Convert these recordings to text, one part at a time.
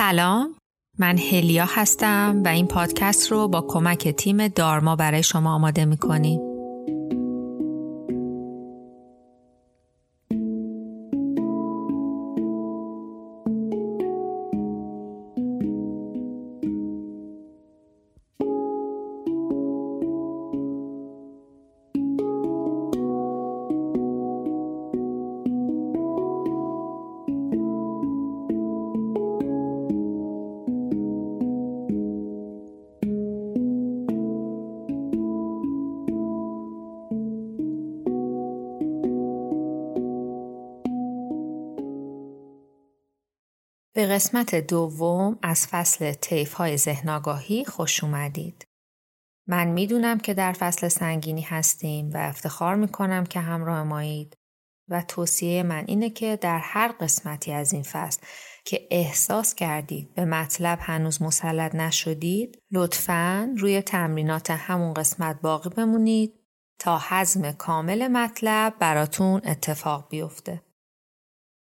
سلام من هلیا هستم و این پادکست رو با کمک تیم دارما برای شما آماده می‌کنیم. به قسمت دوم از فصل تیف های ذهنگاهی خوش اومدید. من می‌دونم که در فصل سنگینی هستیم و افتخار می‌کنم که همراه مایید و توصیه من اینه که در هر قسمتی از این فصل که احساس کردید به مطلب هنوز مسلط نشدید لطفا روی تمرینات همون قسمت باقی بمونید تا حزم کامل مطلب براتون اتفاق بیفته.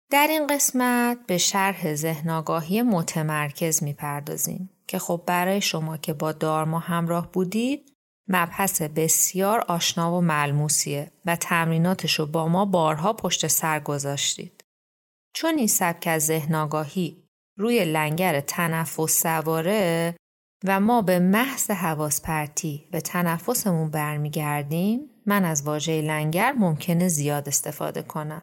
در این قسمت به شرح ذهنگاهی متمرکز می‌پردازیم که خب برای شما که با دارما همراه بودید مبحث بسیار آشنا و ملموسیه و تمریناتش رو با ما بارها پشت سر گذاشتید. چون این سبک از ذهنگاهی روی لنگر تنفس سواره و ما به محض حواس پرتی به تنفسمون برمیگردیم من از واژه لنگر ممکنه زیاد استفاده کنم.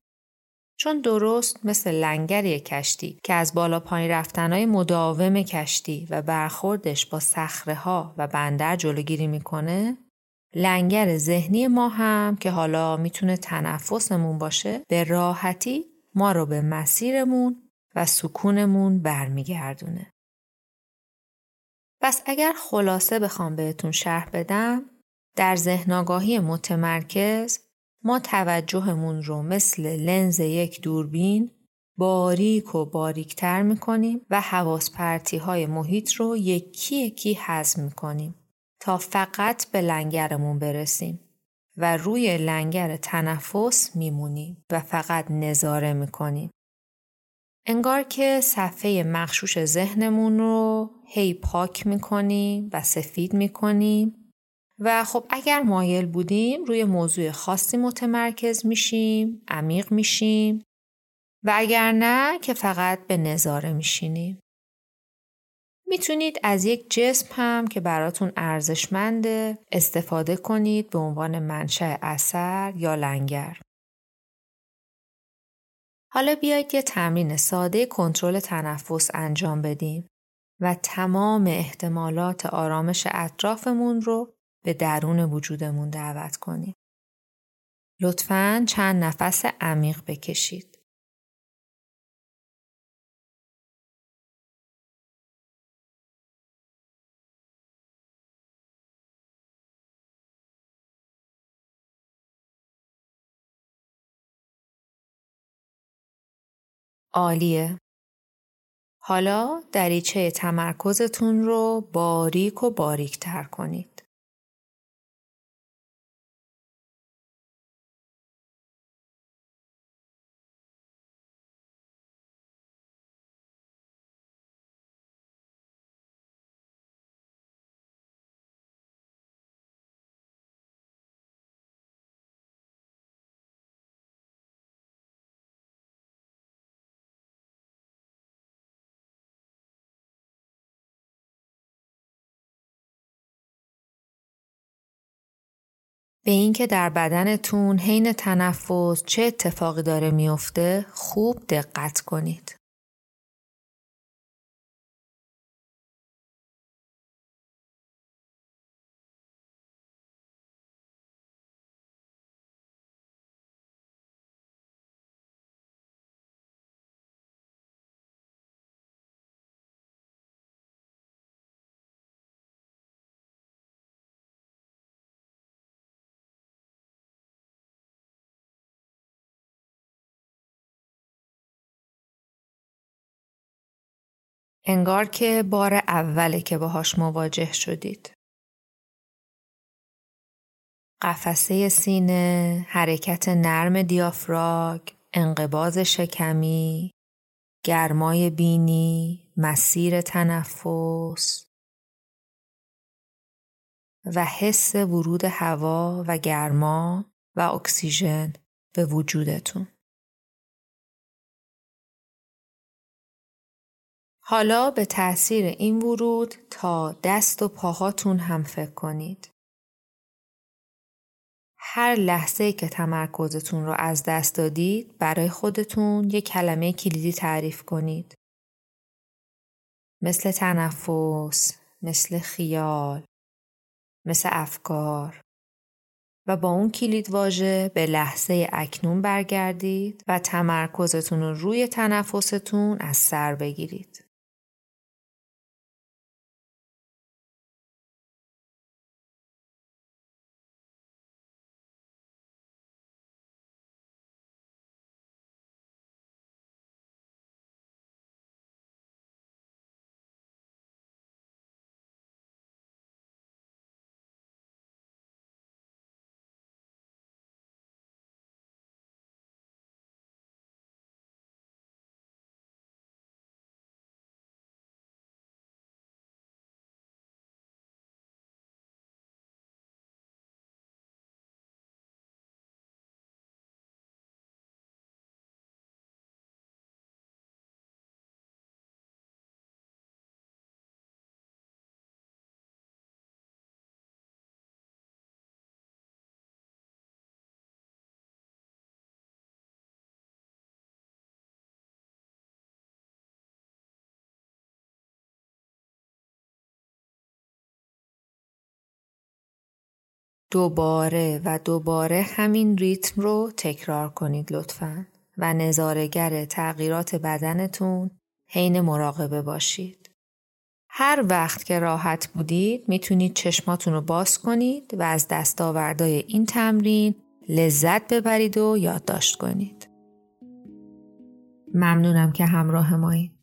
چون درست مثل لنگری کشتی که از بالا پایین رفتنهای مداوم کشتی و برخوردش با سخره ها و بندر جلوگیری می‌کنه لنگر ذهنی ما هم که حالا می‌تونه تنفسمون باشه به راحتی ما رو به مسیرمون و سکونمون برمیگردونه. پس اگر خلاصه بخوام بهتون شرح بدم در ذهنگاهی متمرکز ما توجهمون رو مثل لنز یک دوربین باریک و باریکتر می‌کنیم و حواس پرتی های محیط رو یکی یکی حزم می‌کنیم تا فقط به لنگرمون برسیم و روی لنگر تنفس میمونیم و فقط نظاره می‌کنیم. انگار که صفحه مخشوش ذهنمون رو هی پاک می‌کنیم و سفید می‌کنیم و خب اگر مایل بودیم روی موضوع خاصی متمرکز میشیم، عمیق میشیم و اگر نه که فقط به نظاره میشینیم. می‌تونید از یک جسم هم که براتون ارزشمنده استفاده کنید به عنوان منشأ اثر یا لنگر. حالا بیایید یه تمرین ساده کنترل تنفس انجام بدیم و تمام احتمالات آرامش اطرافمون رو به درون وجودمون دعوت کنیم. لطفاً چند نفس عمیق بکشید. عالیه. حالا دریچه تمرکزتون رو باریک و باریک تر کنید. به اینکه در بدنتون حین تنفس چه اتفاقی داره میفته خوب دقت کنید. انگار که بار اوله که باهاش مواجه شدید. قفسه سینه، حرکت نرم دیافراگ، انقباز شکمی، گرمای بینی، مسیر تنفس و حس ورود هوا و گرما و اکسیژن به وجودتون. حالا به تاثیر این ورود تا دست و پاهاتون هم فکر کنید. هر لحظه که تمرکزتون رو از دست دادید برای خودتون یک کلمه کلیدی تعریف کنید. مثل تنفس، مثل خیال، مثل افکار و با اون کلید واژه به لحظه اکنون برگردید و تمرکزتون رو روی تنفستون از سر بگیرید. دوباره و دوباره همین ریتم رو تکرار کنید لطفا و نظارگر تغییرات بدنتون حین مراقبه باشید. هر وقت که راحت بودید می‌تونید چشماتون رو باز کنید و از دستاوردهای این تمرین لذت ببرید و یادداشت کنید. ممنونم که همراه مایید.